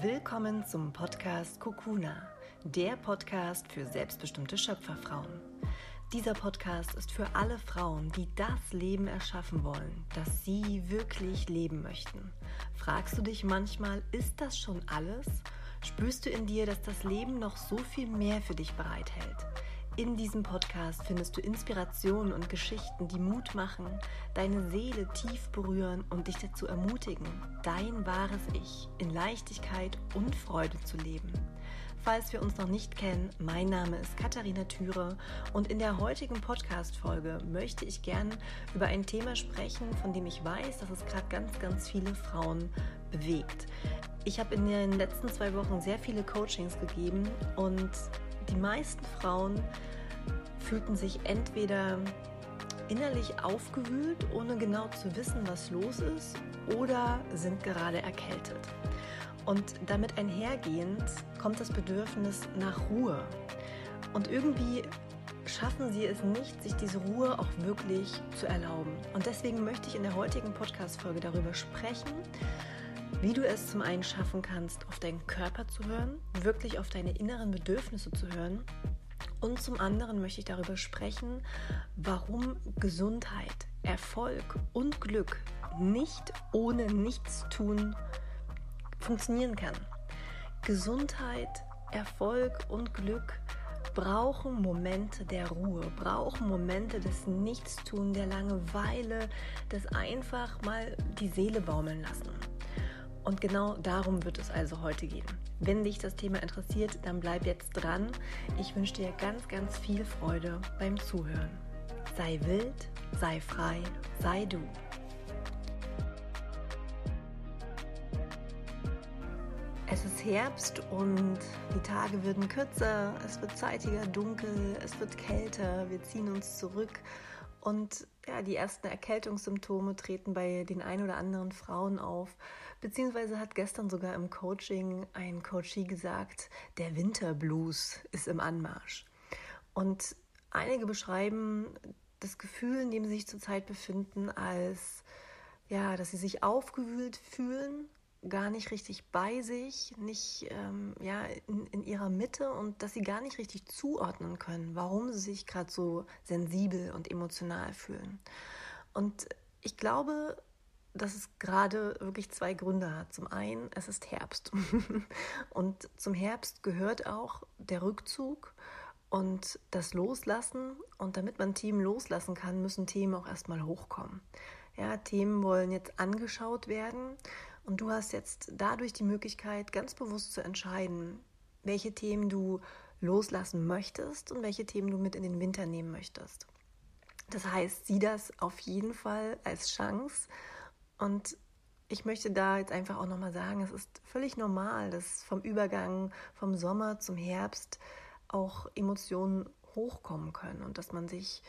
Willkommen zum Podcast Kokuna, der Podcast für selbstbestimmte Schöpferfrauen. Dieser Podcast ist für alle Frauen, die das Leben erschaffen wollen, das sie wirklich leben möchten. Fragst du dich manchmal, ist das schon alles? Spürst du in dir, dass das Leben noch so viel mehr für dich bereithält? In diesem Podcast findest du Inspirationen und Geschichten, die Mut machen, deine Seele tief berühren und dich dazu ermutigen, dein wahres Ich in Leichtigkeit und Freude zu leben. Falls wir uns noch nicht kennen, mein Name ist Katharina Thüre und in der heutigen Podcast-Folge möchte ich gern über ein Thema sprechen, von dem ich weiß, dass es gerade ganz, ganz viele Frauen bewegt. Ich habe in den letzten zwei Wochen sehr viele Coachings gegeben und die meisten Frauen fühlten sich entweder innerlich aufgewühlt, ohne genau zu wissen, was los ist, oder sind gerade erkältet. Und damit einhergehend kommt das Bedürfnis nach Ruhe. Und irgendwie schaffen sie es nicht, sich diese Ruhe auch wirklich zu erlauben. Und deswegen möchte ich in der heutigen Podcast-Folge darüber sprechen, wie du es zum einen schaffen kannst, auf deinen Körper zu hören, wirklich auf deine inneren Bedürfnisse zu hören. Und zum anderen möchte ich darüber sprechen, warum Gesundheit, Erfolg und Glück nicht ohne Nichtstun funktionieren kann. Gesundheit, Erfolg und Glück brauchen Momente der Ruhe, brauchen Momente des Nichtstun, der Langeweile, des einfach mal die Seele baumeln lassen. Und genau darum wird es also heute gehen. Wenn dich das Thema interessiert, dann bleib jetzt dran. Ich wünsche dir ganz, ganz viel Freude beim Zuhören. Sei wild, sei frei, sei du. Es ist Herbst und die Tage werden kürzer, es wird zeitiger dunkel, es wird kälter, wir ziehen uns zurück und ja, die ersten Erkältungssymptome treten bei den ein oder anderen Frauen auf. Beziehungsweise hat gestern sogar im Coaching ein Coachie gesagt, der Winterblues ist im Anmarsch. Und einige beschreiben das Gefühl, in dem sie sich zurzeit befinden, als ja, dass sie sich aufgewühlt fühlen, gar nicht richtig bei sich, nicht ähm, ja, in, in ihrer Mitte und dass sie gar nicht richtig zuordnen können, warum sie sich gerade so sensibel und emotional fühlen. Und ich glaube, dass es gerade wirklich zwei Gründe hat. Zum einen, es ist Herbst. und zum Herbst gehört auch der Rückzug und das Loslassen. Und damit man Themen loslassen kann, müssen Themen auch erstmal hochkommen. Ja, Themen wollen jetzt angeschaut werden und du hast jetzt dadurch die Möglichkeit, ganz bewusst zu entscheiden, welche Themen du loslassen möchtest und welche Themen du mit in den Winter nehmen möchtest. Das heißt, sieh das auf jeden Fall als Chance. Und ich möchte da jetzt einfach auch nochmal sagen, es ist völlig normal, dass vom Übergang vom Sommer zum Herbst auch Emotionen hochkommen können und dass man sich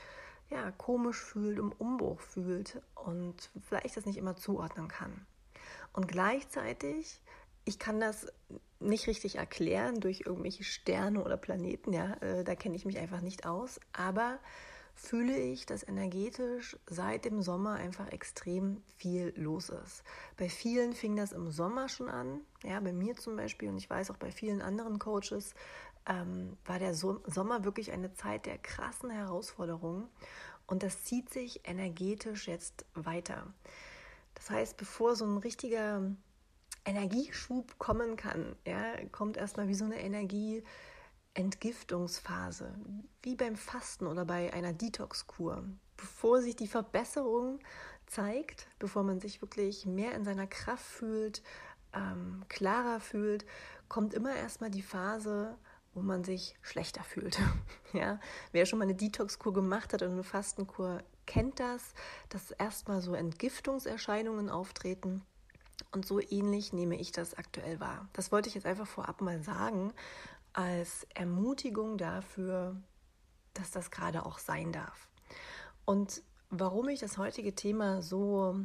ja komisch fühlt, im Umbruch fühlt und vielleicht das nicht immer zuordnen kann. Und gleichzeitig, ich kann das nicht richtig erklären durch irgendwelche Sterne oder Planeten, ja, äh, da kenne ich mich einfach nicht aus, aber fühle ich, dass energetisch seit dem Sommer einfach extrem viel los ist. Bei vielen fing das im Sommer schon an, ja, bei mir zum Beispiel und ich weiß auch bei vielen anderen Coaches ähm, war der so Sommer wirklich eine Zeit der krassen Herausforderungen und das zieht sich energetisch jetzt weiter. Das heißt, bevor so ein richtiger Energieschub kommen kann, ja, kommt erstmal wie so eine Energieentgiftungsphase, wie beim Fasten oder bei einer Detox-Kur. Bevor sich die Verbesserung zeigt, bevor man sich wirklich mehr in seiner Kraft fühlt, ähm, klarer fühlt, kommt immer erstmal die Phase, wo man sich schlechter fühlt. ja? Wer schon mal eine Detox-Kur gemacht hat oder eine Fastenkur, kennt das, dass erstmal so Entgiftungserscheinungen auftreten. Und so ähnlich nehme ich das aktuell wahr. Das wollte ich jetzt einfach vorab mal sagen, als Ermutigung dafür, dass das gerade auch sein darf. Und warum ich das heutige Thema so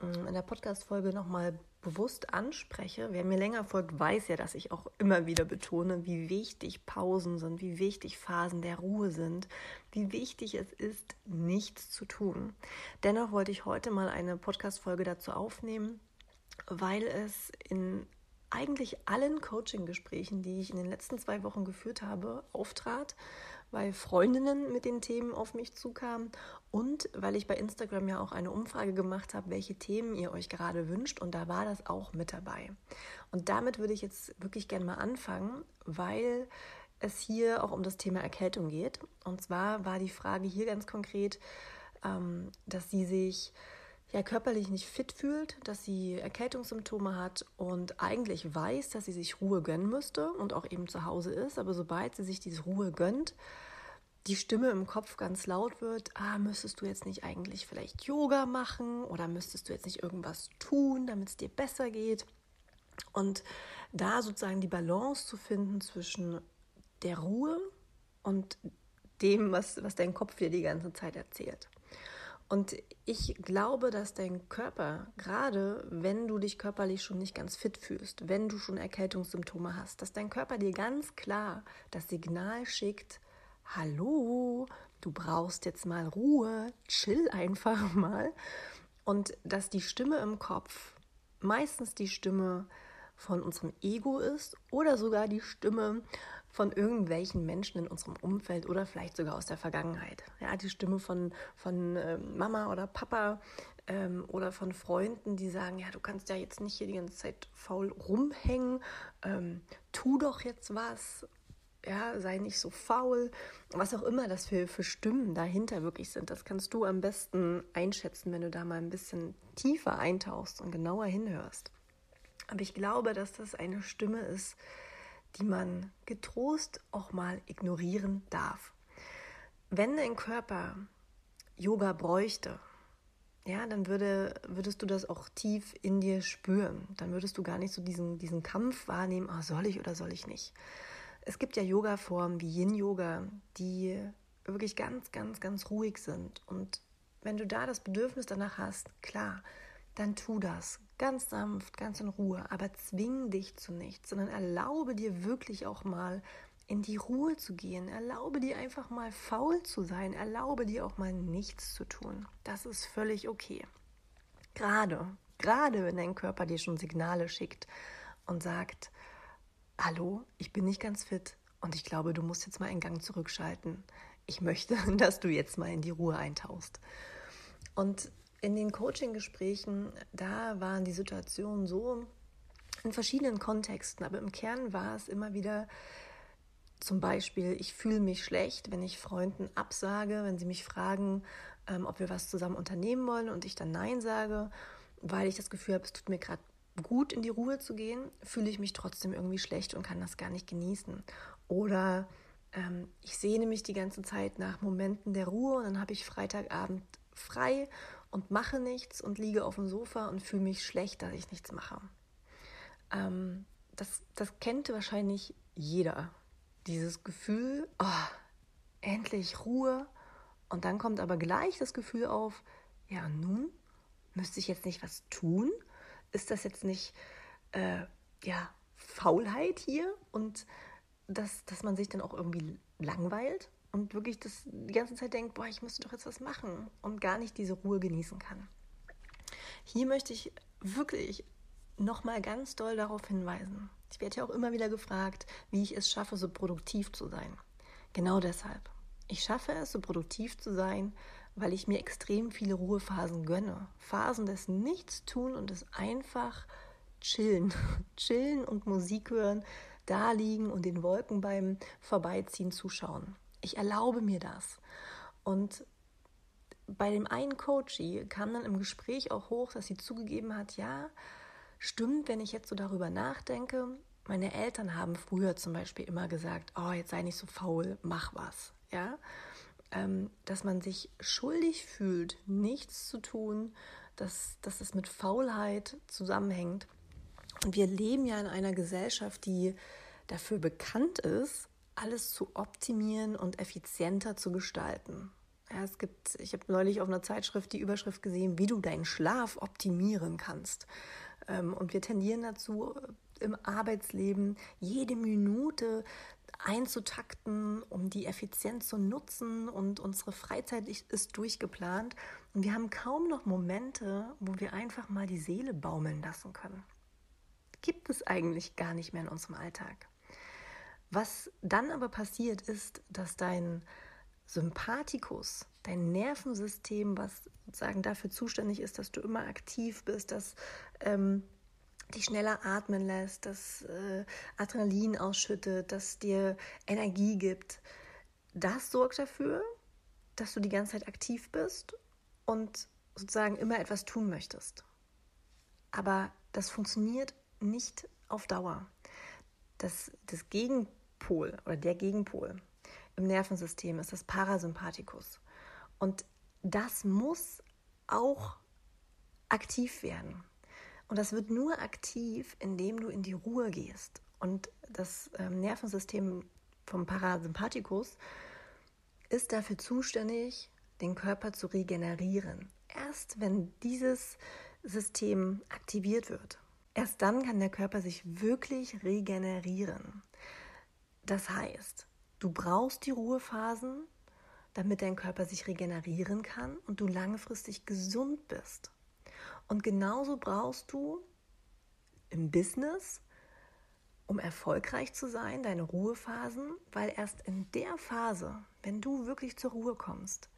mm, in der Podcast-Folge nochmal bewusst anspreche, wer mir länger folgt, weiß ja, dass ich auch immer wieder betone, wie wichtig Pausen sind, wie wichtig Phasen der Ruhe sind, wie wichtig es ist, nichts zu tun. Dennoch wollte ich heute mal eine Podcast-Folge dazu aufnehmen, weil es in eigentlich allen Coaching-Gesprächen, die ich in den letzten zwei Wochen geführt habe, auftrat, weil Freundinnen mit den Themen auf mich zukamen und weil ich bei Instagram ja auch eine Umfrage gemacht habe, welche Themen ihr euch gerade wünscht und da war das auch mit dabei. Und damit würde ich jetzt wirklich gerne mal anfangen, weil es hier auch um das Thema Erkältung geht. Und zwar war die Frage hier ganz konkret, ähm, dass sie sich ja körperlich nicht fit fühlt, dass sie Erkältungssymptome hat und eigentlich weiß, dass sie sich Ruhe gönnen müsste und auch eben zu Hause ist, aber sobald sie sich diese Ruhe gönnt, die Stimme im Kopf ganz laut wird, ah, müsstest du jetzt nicht eigentlich vielleicht Yoga machen oder müsstest du jetzt nicht irgendwas tun, damit es dir besser geht? Und da sozusagen die Balance zu finden zwischen der Ruhe und dem, was, was dein Kopf dir die ganze Zeit erzählt. Und ich glaube, dass dein Körper, gerade wenn du dich körperlich schon nicht ganz fit fühlst, wenn du schon Erkältungssymptome hast, dass dein Körper dir ganz klar das Signal schickt, hallo, du brauchst jetzt mal Ruhe, chill einfach mal. Und dass die Stimme im Kopf meistens die Stimme von unserem Ego ist oder sogar die Stimme von irgendwelchen Menschen in unserem Umfeld oder vielleicht sogar aus der Vergangenheit. Ja, die Stimme von, von äh, Mama oder Papa ähm, oder von Freunden, die sagen, ja, du kannst ja jetzt nicht hier die ganze Zeit faul rumhängen, ähm, tu doch jetzt was, ja, sei nicht so faul, was auch immer das für, für Stimmen dahinter wirklich sind. Das kannst du am besten einschätzen, wenn du da mal ein bisschen tiefer eintauchst und genauer hinhörst. Aber ich glaube, dass das eine Stimme ist, die man getrost auch mal ignorieren darf. Wenn dein Körper Yoga bräuchte, ja, dann würde, würdest du das auch tief in dir spüren. Dann würdest du gar nicht so diesen, diesen Kampf wahrnehmen, oh, soll ich oder soll ich nicht. Es gibt ja Yoga-Formen wie Yin-Yoga, die wirklich ganz, ganz, ganz ruhig sind. Und wenn du da das Bedürfnis danach hast, klar, dann tu das ganz sanft, ganz in Ruhe, aber zwing dich zu nichts, sondern erlaube dir wirklich auch mal in die Ruhe zu gehen. Erlaube dir einfach mal faul zu sein. Erlaube dir auch mal nichts zu tun. Das ist völlig okay. Gerade, gerade wenn dein Körper dir schon Signale schickt und sagt, hallo, ich bin nicht ganz fit und ich glaube, du musst jetzt mal einen Gang zurückschalten. Ich möchte, dass du jetzt mal in die Ruhe eintauchst. Und in den Coaching-Gesprächen, da waren die Situationen so in verschiedenen Kontexten, aber im Kern war es immer wieder zum Beispiel, ich fühle mich schlecht, wenn ich Freunden absage, wenn sie mich fragen, ähm, ob wir was zusammen unternehmen wollen und ich dann Nein sage, weil ich das Gefühl habe, es tut mir gerade gut, in die Ruhe zu gehen, fühle ich mich trotzdem irgendwie schlecht und kann das gar nicht genießen. Oder ähm, ich sehne mich die ganze Zeit nach Momenten der Ruhe und dann habe ich Freitagabend frei und mache nichts und liege auf dem Sofa und fühle mich schlecht, dass ich nichts mache. Ähm, das, das kennt wahrscheinlich jeder. Dieses Gefühl, oh, endlich Ruhe. Und dann kommt aber gleich das Gefühl auf, ja, nun müsste ich jetzt nicht was tun? Ist das jetzt nicht, äh, ja, Faulheit hier? Und dass, dass man sich dann auch irgendwie langweilt? Und wirklich das die ganze Zeit denkt, boah, ich müsste doch jetzt was machen und gar nicht diese Ruhe genießen kann. Hier möchte ich wirklich nochmal ganz doll darauf hinweisen. Ich werde ja auch immer wieder gefragt, wie ich es schaffe, so produktiv zu sein. Genau deshalb. Ich schaffe es, so produktiv zu sein, weil ich mir extrem viele Ruhephasen gönne. Phasen des Nichtstun und des einfach Chillen. Chillen und Musik hören, da liegen und den Wolken beim Vorbeiziehen zuschauen. Ich erlaube mir das. Und bei dem einen Coachie kam dann im Gespräch auch hoch, dass sie zugegeben hat, ja, stimmt, wenn ich jetzt so darüber nachdenke, meine Eltern haben früher zum Beispiel immer gesagt, oh, jetzt sei nicht so faul, mach was, ja, ähm, dass man sich schuldig fühlt, nichts zu tun, dass, dass es mit Faulheit zusammenhängt. Und wir leben ja in einer Gesellschaft, die dafür bekannt ist, alles zu optimieren und effizienter zu gestalten. Ja, es gibt, ich habe neulich auf einer Zeitschrift die Überschrift gesehen, wie du deinen Schlaf optimieren kannst. Ähm, und wir tendieren dazu, im Arbeitsleben jede Minute einzutakten, um die effizient zu nutzen und unsere Freizeit ist durchgeplant. Und wir haben kaum noch Momente, wo wir einfach mal die Seele baumeln lassen können. gibt es eigentlich gar nicht mehr in unserem Alltag. Was dann aber passiert ist, dass dein Sympathikus, dein Nervensystem, was sozusagen dafür zuständig ist, dass du immer aktiv bist, dass ähm, dich schneller atmen lässt, dass äh, Adrenalin ausschüttet, dass dir Energie gibt, das sorgt dafür, dass du die ganze Zeit aktiv bist und sozusagen immer etwas tun möchtest. Aber das funktioniert nicht auf Dauer. Das, das Gegenpol oder der Gegenpol im Nervensystem ist das Parasympathikus. Und das muss auch aktiv werden. Und das wird nur aktiv, indem du in die Ruhe gehst. Und das ähm, Nervensystem vom Parasympathikus ist dafür zuständig, den Körper zu regenerieren. Erst wenn dieses System aktiviert wird, erst dann kann der Körper sich wirklich regenerieren. Das heißt, du brauchst die Ruhephasen, damit dein Körper sich regenerieren kann und du langfristig gesund bist. Und genauso brauchst du im Business, um erfolgreich zu sein, deine Ruhephasen, weil erst in der Phase, wenn du wirklich zur Ruhe kommst,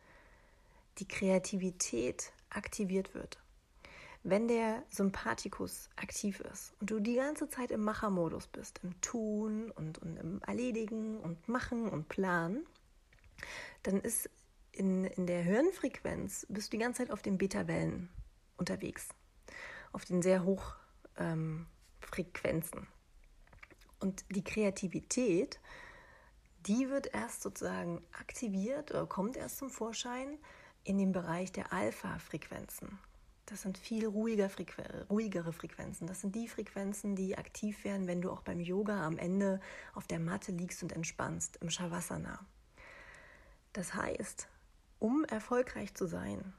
die Kreativität aktiviert wird. Wenn der Sympathikus aktiv ist und du die ganze Zeit im Machermodus bist, im Tun und, und im Erledigen und Machen und Planen, dann ist in, in der Hirnfrequenz bist du die ganze Zeit auf den Beta-Wellen unterwegs, auf den sehr hoch ähm. Und die Kreativität, die wird erst sozusagen aktiviert oder kommt erst zum Vorschein in dem Bereich der Alpha-Frequenzen. Das sind viel ruhiger Frequ ruhigere Frequenzen. Das sind die Frequenzen, die aktiv werden, wenn du auch beim Yoga am Ende auf der Matte liegst und entspannst, im Shavasana. Das heißt, um erfolgreich zu sein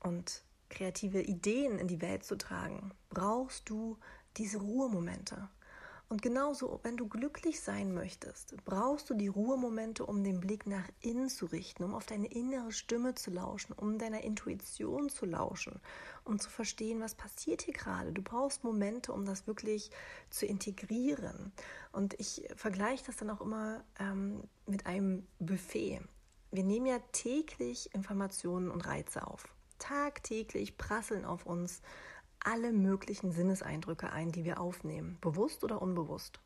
und kreative Ideen in die Welt zu tragen, brauchst du diese Ruhemomente. Und genauso, wenn du glücklich sein möchtest, brauchst du die Ruhemomente, um den Blick nach innen zu richten, um auf deine innere Stimme zu lauschen, um deiner Intuition zu lauschen, um zu verstehen, was passiert hier gerade. Du brauchst Momente, um das wirklich zu integrieren. Und ich vergleiche das dann auch immer ähm, mit einem Buffet. Wir nehmen ja täglich Informationen und Reize auf. Tagtäglich prasseln auf uns alle möglichen Sinneseindrücke ein, die wir aufnehmen, bewusst oder unbewusst.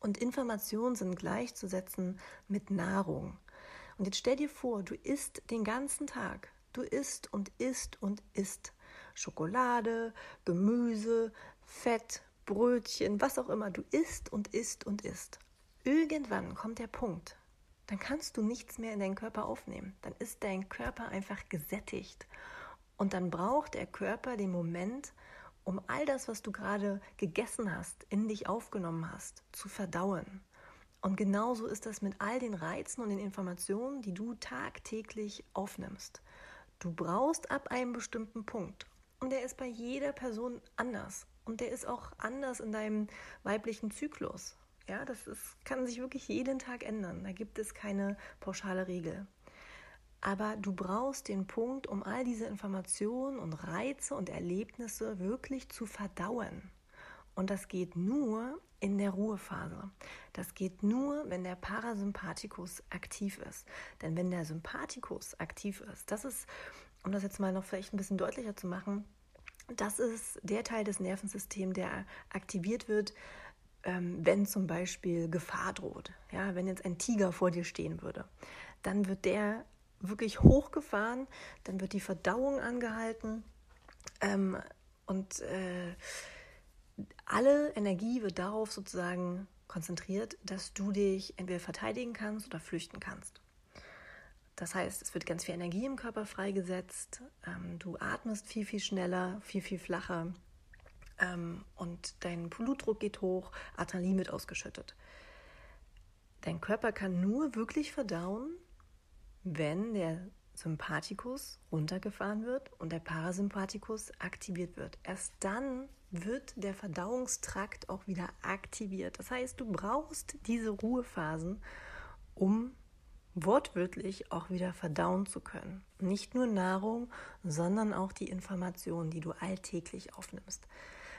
Und Informationen sind gleichzusetzen mit Nahrung. Und jetzt stell dir vor, du isst den ganzen Tag. Du isst und isst und isst. Schokolade, Gemüse, Fett, Brötchen, was auch immer. Du isst und isst und isst. Irgendwann kommt der Punkt, dann kannst du nichts mehr in deinen Körper aufnehmen. Dann ist dein Körper einfach gesättigt. Und dann braucht der Körper den Moment, um all das, was du gerade gegessen hast, in dich aufgenommen hast, zu verdauen. Und genauso ist das mit all den Reizen und den Informationen, die du tagtäglich aufnimmst. Du brauchst ab einem bestimmten Punkt. Und der ist bei jeder Person anders. Und der ist auch anders in deinem weiblichen Zyklus. Ja, das ist, kann sich wirklich jeden Tag ändern. Da gibt es keine pauschale Regel. Aber du brauchst den Punkt, um all diese Informationen und Reize und Erlebnisse wirklich zu verdauen. Und das geht nur in der Ruhephase. Das geht nur, wenn der Parasympathikus aktiv ist. Denn wenn der Sympathikus aktiv ist, das ist, um das jetzt mal noch vielleicht ein bisschen deutlicher zu machen, das ist der Teil des Nervensystems, der aktiviert wird, ähm, wenn zum Beispiel Gefahr droht. Ja, wenn jetzt ein Tiger vor dir stehen würde, dann wird der wirklich hochgefahren, dann wird die Verdauung angehalten ähm, und äh, alle Energie wird darauf sozusagen konzentriert, dass du dich entweder verteidigen kannst oder flüchten kannst. Das heißt, es wird ganz viel Energie im Körper freigesetzt, ähm, du atmest viel, viel schneller, viel, viel flacher ähm, und dein Blutdruck geht hoch, Adrenalin wird ausgeschüttet. Dein Körper kann nur wirklich verdauen, wenn der Sympathikus runtergefahren wird und der Parasympathikus aktiviert wird. Erst dann wird der Verdauungstrakt auch wieder aktiviert. Das heißt, du brauchst diese Ruhephasen, um wortwörtlich auch wieder verdauen zu können. Nicht nur Nahrung, sondern auch die Informationen, die du alltäglich aufnimmst.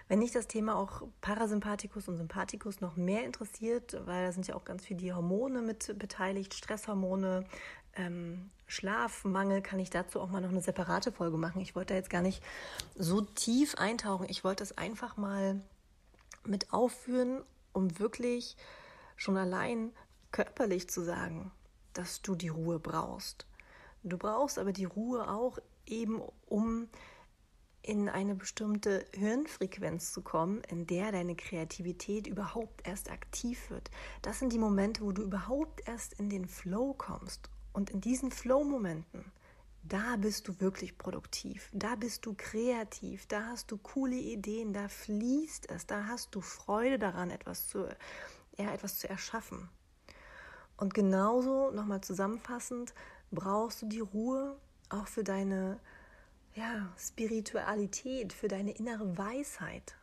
Wenn dich das Thema auch Parasympathikus und Sympathikus noch mehr interessiert, weil da sind ja auch ganz viele die Hormone mit beteiligt, Stresshormone, ähm, Schlafmangel, kann ich dazu auch mal noch eine separate Folge machen. Ich wollte da jetzt gar nicht so tief eintauchen. Ich wollte es einfach mal mit aufführen, um wirklich schon allein körperlich zu sagen, dass du die Ruhe brauchst. Du brauchst aber die Ruhe auch eben, um in eine bestimmte Hirnfrequenz zu kommen, in der deine Kreativität überhaupt erst aktiv wird. Das sind die Momente, wo du überhaupt erst in den Flow kommst. Und in diesen Flow-Momenten, da bist du wirklich produktiv, da bist du kreativ, da hast du coole Ideen, da fließt es, da hast du Freude daran, etwas zu, ja, etwas zu erschaffen. Und genauso, nochmal zusammenfassend, brauchst du die Ruhe auch für deine ja, Spiritualität, für deine innere Weisheit.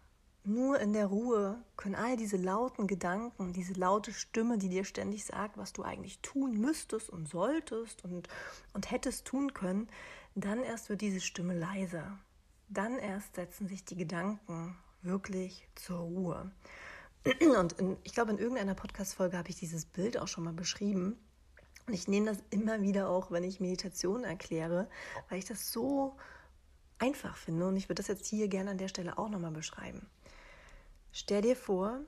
Nur in der Ruhe können all diese lauten Gedanken, diese laute Stimme, die dir ständig sagt, was du eigentlich tun müsstest und solltest und, und hättest tun können, dann erst wird diese Stimme leiser. Dann erst setzen sich die Gedanken wirklich zur Ruhe. Und in, ich glaube, in irgendeiner Podcast-Folge habe ich dieses Bild auch schon mal beschrieben. Und ich nehme das immer wieder auch, wenn ich Meditation erkläre, weil ich das so einfach finde und ich würde das jetzt hier gerne an der Stelle auch nochmal beschreiben. Stell dir vor,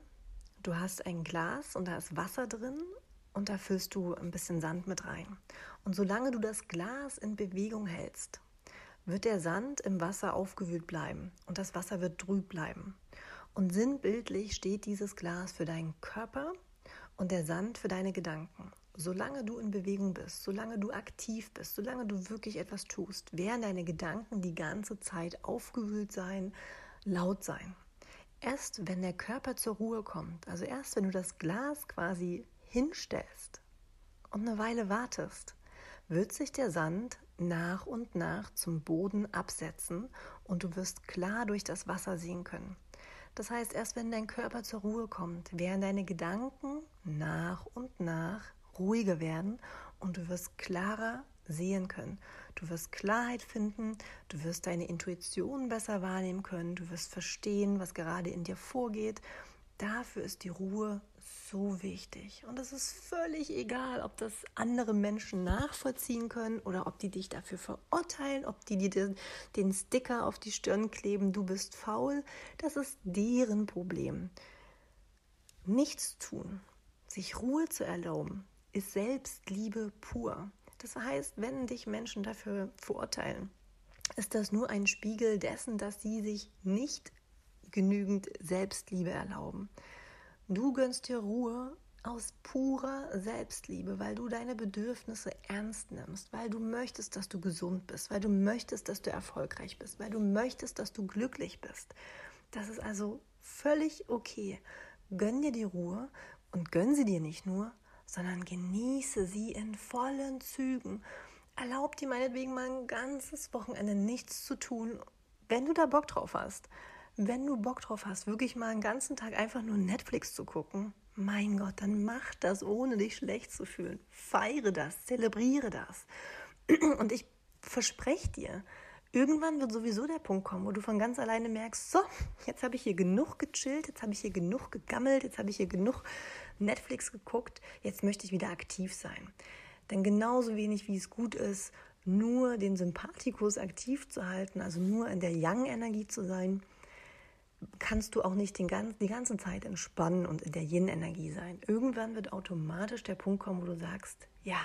du hast ein Glas und da ist Wasser drin und da füllst du ein bisschen Sand mit rein. Und solange du das Glas in Bewegung hältst, wird der Sand im Wasser aufgewühlt bleiben und das Wasser wird trüb bleiben. Und sinnbildlich steht dieses Glas für deinen Körper und der Sand für deine Gedanken solange du in Bewegung bist, solange du aktiv bist, solange du wirklich etwas tust, werden deine Gedanken die ganze Zeit aufgewühlt sein, laut sein. Erst wenn der Körper zur Ruhe kommt, also erst wenn du das Glas quasi hinstellst und eine Weile wartest, wird sich der Sand nach und nach zum Boden absetzen und du wirst klar durch das Wasser sehen können. Das heißt, erst wenn dein Körper zur Ruhe kommt, werden deine Gedanken nach und nach ruhiger werden und du wirst klarer sehen können. Du wirst Klarheit finden, du wirst deine Intuition besser wahrnehmen können, du wirst verstehen, was gerade in dir vorgeht. Dafür ist die Ruhe so wichtig. Und es ist völlig egal, ob das andere Menschen nachvollziehen können oder ob die dich dafür verurteilen, ob die dir den Sticker auf die Stirn kleben, du bist faul. Das ist deren Problem. Nichts tun, sich Ruhe zu erlauben, ist Selbstliebe pur. Das heißt, wenn dich Menschen dafür verurteilen, ist das nur ein Spiegel dessen, dass sie sich nicht genügend Selbstliebe erlauben. Du gönnst dir Ruhe aus purer Selbstliebe, weil du deine Bedürfnisse ernst nimmst, weil du möchtest, dass du gesund bist, weil du möchtest, dass du erfolgreich bist, weil du möchtest, dass du glücklich bist. Das ist also völlig okay. Gönn dir die Ruhe und gönn sie dir nicht nur, sondern genieße sie in vollen Zügen. Erlaub dir meinetwegen mal ein ganzes Wochenende nichts zu tun, wenn du da Bock drauf hast. Wenn du Bock drauf hast, wirklich mal einen ganzen Tag einfach nur Netflix zu gucken, mein Gott, dann mach das, ohne dich schlecht zu fühlen. Feiere das, zelebriere das. Und ich verspreche dir, irgendwann wird sowieso der Punkt kommen, wo du von ganz alleine merkst, so, jetzt habe ich hier genug gechillt, jetzt habe ich hier genug gegammelt, jetzt habe ich hier genug Netflix geguckt, jetzt möchte ich wieder aktiv sein. Denn genauso wenig wie es gut ist, nur den Sympathikus aktiv zu halten, also nur in der Yang-Energie zu sein, kannst du auch nicht den ganzen, die ganze Zeit entspannen und in der Yin-Energie sein. Irgendwann wird automatisch der Punkt kommen, wo du sagst, ja,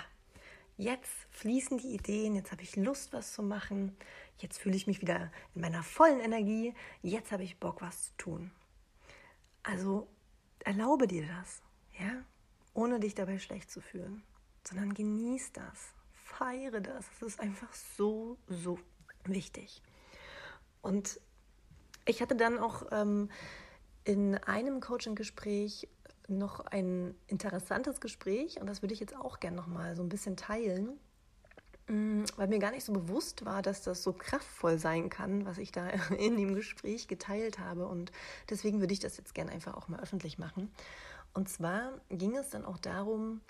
jetzt fließen die Ideen, jetzt habe ich Lust, was zu machen, jetzt fühle ich mich wieder in meiner vollen Energie, jetzt habe ich Bock, was zu tun. Also erlaube dir das ja, ohne dich dabei schlecht zu fühlen, sondern genieß das, feiere das. Es ist einfach so, so wichtig. Und ich hatte dann auch ähm, in einem Coaching-Gespräch noch ein interessantes Gespräch und das würde ich jetzt auch gerne noch mal so ein bisschen teilen, mm, weil mir gar nicht so bewusst war, dass das so kraftvoll sein kann, was ich da in dem Gespräch geteilt habe und deswegen würde ich das jetzt gerne einfach auch mal öffentlich machen. Und zwar ging es dann auch darum,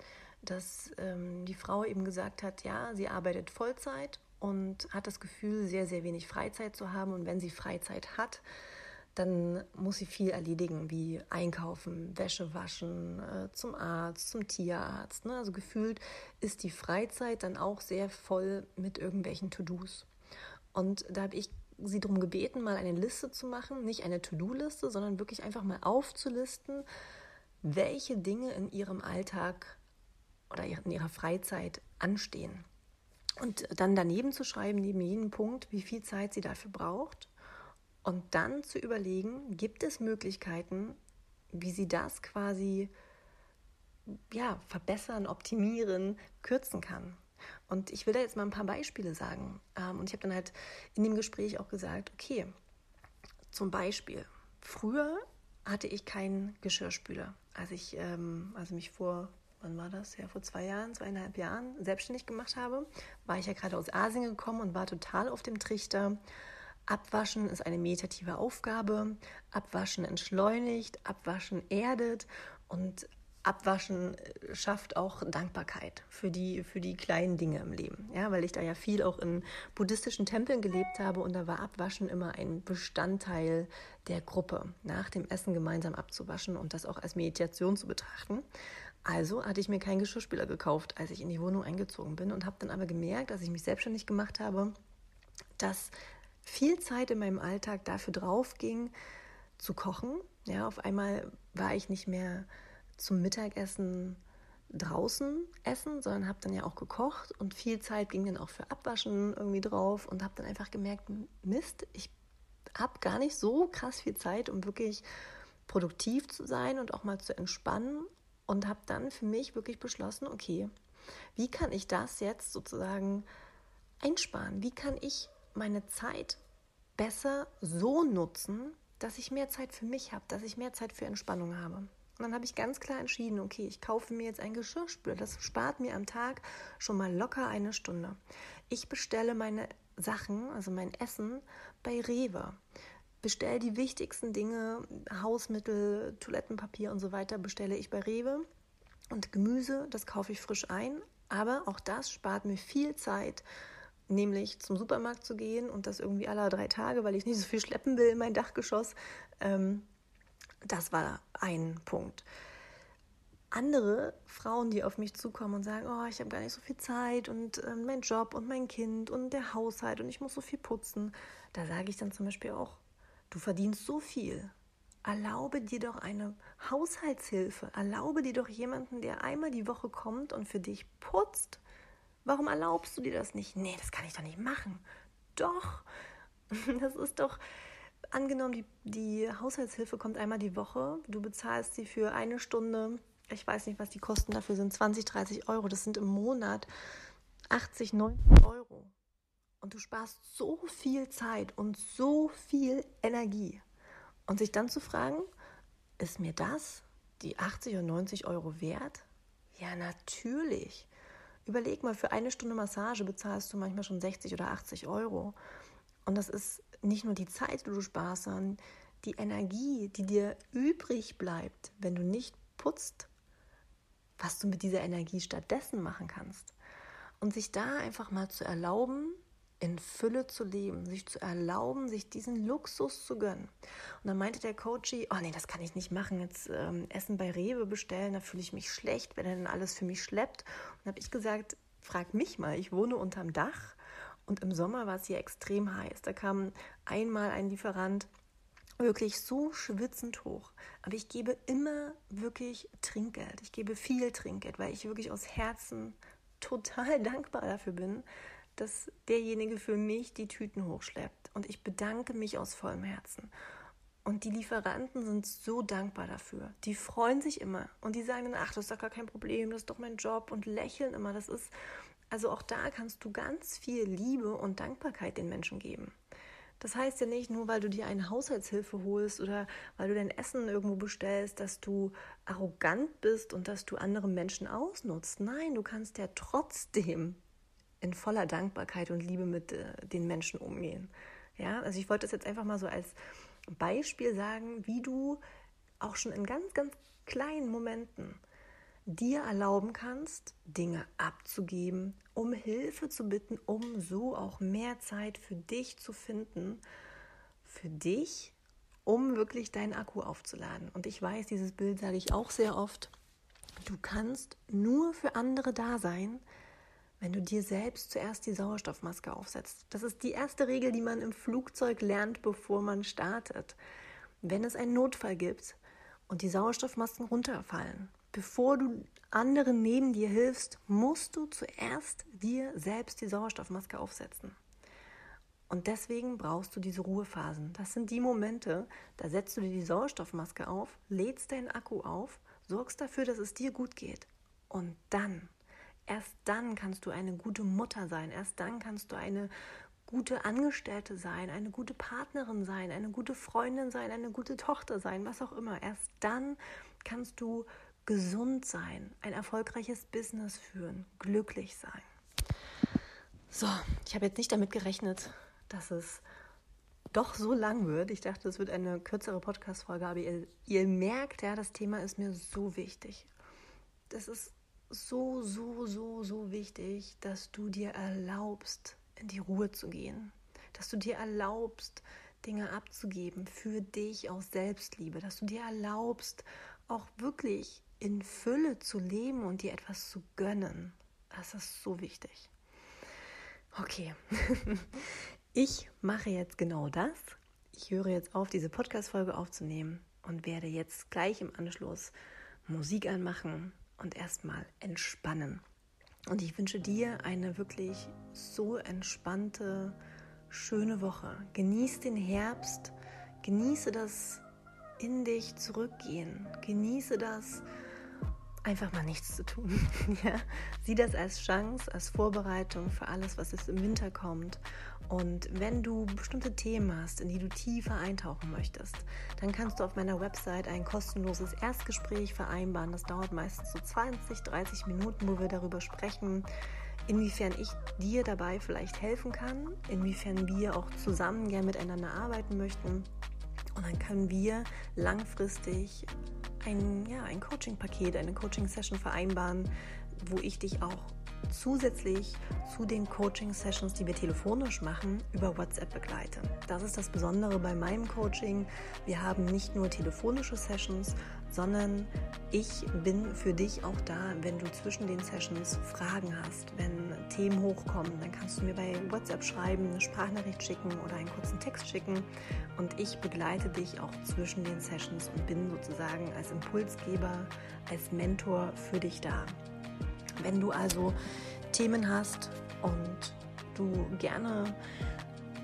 dass ähm, die Frau eben gesagt hat, ja, sie arbeitet Vollzeit und hat das Gefühl, sehr, sehr wenig Freizeit zu haben. Und wenn sie Freizeit hat, dann muss sie viel erledigen, wie einkaufen, Wäsche waschen, äh, zum Arzt, zum Tierarzt. Ne? Also gefühlt ist die Freizeit dann auch sehr voll mit irgendwelchen To-Dos. Und da habe ich sie darum gebeten, mal eine Liste zu machen, nicht eine To-Do-Liste, sondern wirklich einfach mal aufzulisten, welche Dinge in ihrem Alltag oder in ihrer Freizeit anstehen. Und dann daneben zu schreiben, neben jedem Punkt, wie viel Zeit sie dafür braucht. Und dann zu überlegen, gibt es Möglichkeiten, wie sie das quasi ja, verbessern, optimieren, kürzen kann. Und ich will da jetzt mal ein paar Beispiele sagen. Ähm, und ich habe dann halt in dem Gespräch auch gesagt, okay, zum Beispiel, früher hatte ich keinen Geschirrspüler. Als ich ähm, also mich vor, wann war das? Ja, vor zwei Jahren, zweieinhalb Jahren selbstständig gemacht habe, war ich ja gerade aus Asien gekommen und war total auf dem Trichter. Abwaschen ist eine meditative Aufgabe. Abwaschen entschleunigt, Abwaschen erdet und Abwaschen äh, schafft auch Dankbarkeit für die, für die kleinen Dinge im Leben. Ja, weil ich da ja viel auch in buddhistischen Tempeln gelebt habe und da war Abwaschen immer ein Bestandteil der Gruppe, nach dem Essen gemeinsam abzuwaschen und das auch als Meditation zu betrachten. Also hatte ich mir keinen Geschirrspüler gekauft, als ich in die Wohnung eingezogen bin und habe dann aber gemerkt, als ich mich selbstständig gemacht habe, dass viel Zeit in meinem Alltag dafür drauf ging, zu kochen. Ja, auf einmal war ich nicht mehr zum Mittagessen draußen essen, sondern habe dann ja auch gekocht und viel Zeit ging dann auch für Abwaschen irgendwie drauf und habe dann einfach gemerkt, Mist, ich habe gar nicht so krass viel Zeit, um wirklich produktiv zu sein und auch mal zu entspannen und habe dann für mich wirklich beschlossen, okay, wie kann ich das jetzt sozusagen einsparen? Wie kann ich meine Zeit besser so nutzen, dass ich mehr Zeit für mich habe, dass ich mehr Zeit für Entspannung habe? Und dann habe ich ganz klar entschieden, okay, ich kaufe mir jetzt ein Geschirrspüler. Das spart mir am Tag schon mal locker eine Stunde. Ich bestelle meine Sachen, also mein Essen, bei Rewe. Bestelle die wichtigsten Dinge, Hausmittel, Toilettenpapier und so weiter, bestelle ich bei Rewe. Und Gemüse, das kaufe ich frisch ein. Aber auch das spart mir viel Zeit, nämlich zum Supermarkt zu gehen und das irgendwie alle drei Tage, weil ich nicht so viel schleppen will in mein Dachgeschoss. Ähm, das war ein Punkt. Andere Frauen, die auf mich zukommen und sagen, oh, ich habe gar nicht so viel Zeit und äh, mein Job und mein Kind und der Haushalt und ich muss so viel putzen, da sage ich dann zum Beispiel auch, du verdienst so viel. Erlaube dir doch eine Haushaltshilfe. Erlaube dir doch jemanden, der einmal die Woche kommt und für dich putzt. Warum erlaubst du dir das nicht? Nee, das kann ich doch nicht machen. Doch, das ist doch, angenommen, die, die Haushaltshilfe kommt einmal die Woche, du bezahlst sie für eine Stunde, ich weiß nicht, was die Kosten dafür sind, 20, 30 Euro, das sind im Monat 80, 90 Euro. Und du sparst so viel Zeit und so viel Energie. Und sich dann zu fragen, ist mir das, die 80 und 90 Euro wert? Ja, natürlich. Überleg mal, für eine Stunde Massage bezahlst du manchmal schon 60 oder 80 Euro. Und das ist nicht nur die Zeit, die du sparst, sondern die Energie, die dir übrig bleibt, wenn du nicht putzt, was du mit dieser Energie stattdessen machen kannst. Und sich da einfach mal zu erlauben, in Fülle zu leben, sich zu erlauben, sich diesen Luxus zu gönnen. Und dann meinte der Coachy, oh nee, das kann ich nicht machen, jetzt ähm, Essen bei Rewe bestellen, da fühle ich mich schlecht, wenn er dann alles für mich schleppt. Und habe ich gesagt, frag mich mal, ich wohne unterm Dach und im Sommer war es hier extrem heiß. Da kam einmal ein Lieferant wirklich so schwitzend hoch. Aber ich gebe immer wirklich Trinkgeld. Ich gebe viel Trinkgeld, weil ich wirklich aus Herzen total dankbar dafür bin, dass derjenige für mich die Tüten hochschleppt. Und ich bedanke mich aus vollem Herzen. Und die Lieferanten sind so dankbar dafür. Die freuen sich immer. Und die sagen dann, ach, das ist doch gar kein Problem, das ist doch mein Job und lächeln immer. Das ist, also auch da kannst du ganz viel Liebe und Dankbarkeit den Menschen geben. Das heißt ja nicht nur, weil du dir eine Haushaltshilfe holst oder weil du dein Essen irgendwo bestellst, dass du arrogant bist und dass du andere Menschen ausnutzt. Nein, du kannst ja trotzdem in voller Dankbarkeit und Liebe mit äh, den Menschen umgehen. Ja, also ich wollte das jetzt einfach mal so als Beispiel sagen, wie du auch schon in ganz, ganz kleinen Momenten dir erlauben kannst, Dinge abzugeben, um Hilfe zu bitten, um so auch mehr Zeit für dich zu finden, für dich um wirklich deinen Akku aufzuladen. Und ich weiß, dieses Bild sage ich auch sehr oft. Du kannst nur für andere da sein, wenn du dir selbst zuerst die Sauerstoffmaske aufsetzt. Das ist die erste Regel, die man im Flugzeug lernt, bevor man startet. Wenn es einen Notfall gibt und die Sauerstoffmasken runterfallen, bevor du anderen neben dir hilfst, musst du zuerst dir selbst die Sauerstoffmaske aufsetzen. Und deswegen brauchst du diese Ruhephasen. Das sind die Momente, da setzt du dir die Sauerstoffmaske auf, lädst deinen Akku auf, sorgst dafür, dass es dir gut geht. Und dann, erst dann kannst du eine gute Mutter sein, erst dann kannst du eine gute Angestellte sein, eine gute Partnerin sein, eine gute Freundin sein, eine gute Tochter sein, was auch immer. Erst dann kannst du gesund sein, ein erfolgreiches Business führen, glücklich sein. So, ich habe jetzt nicht damit gerechnet, dass es doch so lang wird. Ich dachte, es wird eine kürzere Podcast-Folge, aber ihr, ihr merkt, ja, das Thema ist mir so wichtig. Das ist so, so, so, so wichtig, dass du dir erlaubst, in die Ruhe zu gehen. Dass du dir erlaubst, Dinge abzugeben für dich aus Selbstliebe. Dass du dir erlaubst, auch wirklich in Fülle zu leben und dir etwas zu gönnen. Das ist so wichtig. Okay, ich mache jetzt genau das. Ich höre jetzt auf, diese Podcast-Folge aufzunehmen und werde jetzt gleich im Anschluss Musik anmachen und erstmal entspannen. Und ich wünsche dir eine wirklich so entspannte, schöne Woche. Genieß den Herbst, genieße das in dich zurückgehen, genieße das einfach mal nichts zu tun. ja? Sieh das als Chance, als Vorbereitung für alles, was jetzt im Winter kommt. Und wenn du bestimmte Themen hast, in die du tiefer eintauchen möchtest, dann kannst du auf meiner Website ein kostenloses Erstgespräch vereinbaren. Das dauert meistens so 20, 30 Minuten, wo wir darüber sprechen, inwiefern ich dir dabei vielleicht helfen kann, inwiefern wir auch zusammen gerne miteinander arbeiten möchten. Und dann können wir langfristig ein, ja, ein Coaching-Paket, eine Coaching-Session vereinbaren, wo ich dich auch zusätzlich zu den Coaching-Sessions, die wir telefonisch machen, über WhatsApp begleite. Das ist das Besondere bei meinem Coaching. Wir haben nicht nur telefonische Sessions, sondern ich bin für dich auch da, wenn du zwischen den Sessions Fragen hast, wenn Themen hochkommen, dann kannst du mir bei WhatsApp schreiben, eine Sprachnachricht schicken oder einen kurzen Text schicken und ich begleite dich auch zwischen den Sessions und bin sozusagen als Impulsgeber, als Mentor für dich da. Wenn du also Themen hast und du gerne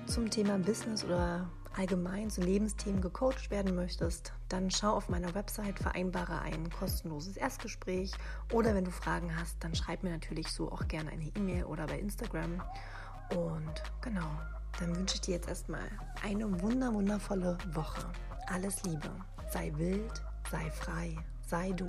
zum Thema Business oder allgemein zu Lebensthemen gecoacht werden möchtest, dann schau auf meiner Website, vereinbare ein kostenloses Erstgespräch oder wenn du Fragen hast, dann schreib mir natürlich so auch gerne eine E-Mail oder bei Instagram. Und genau, dann wünsche ich dir jetzt erstmal eine wunder wundervolle Woche. Alles Liebe, sei wild, sei frei, sei du.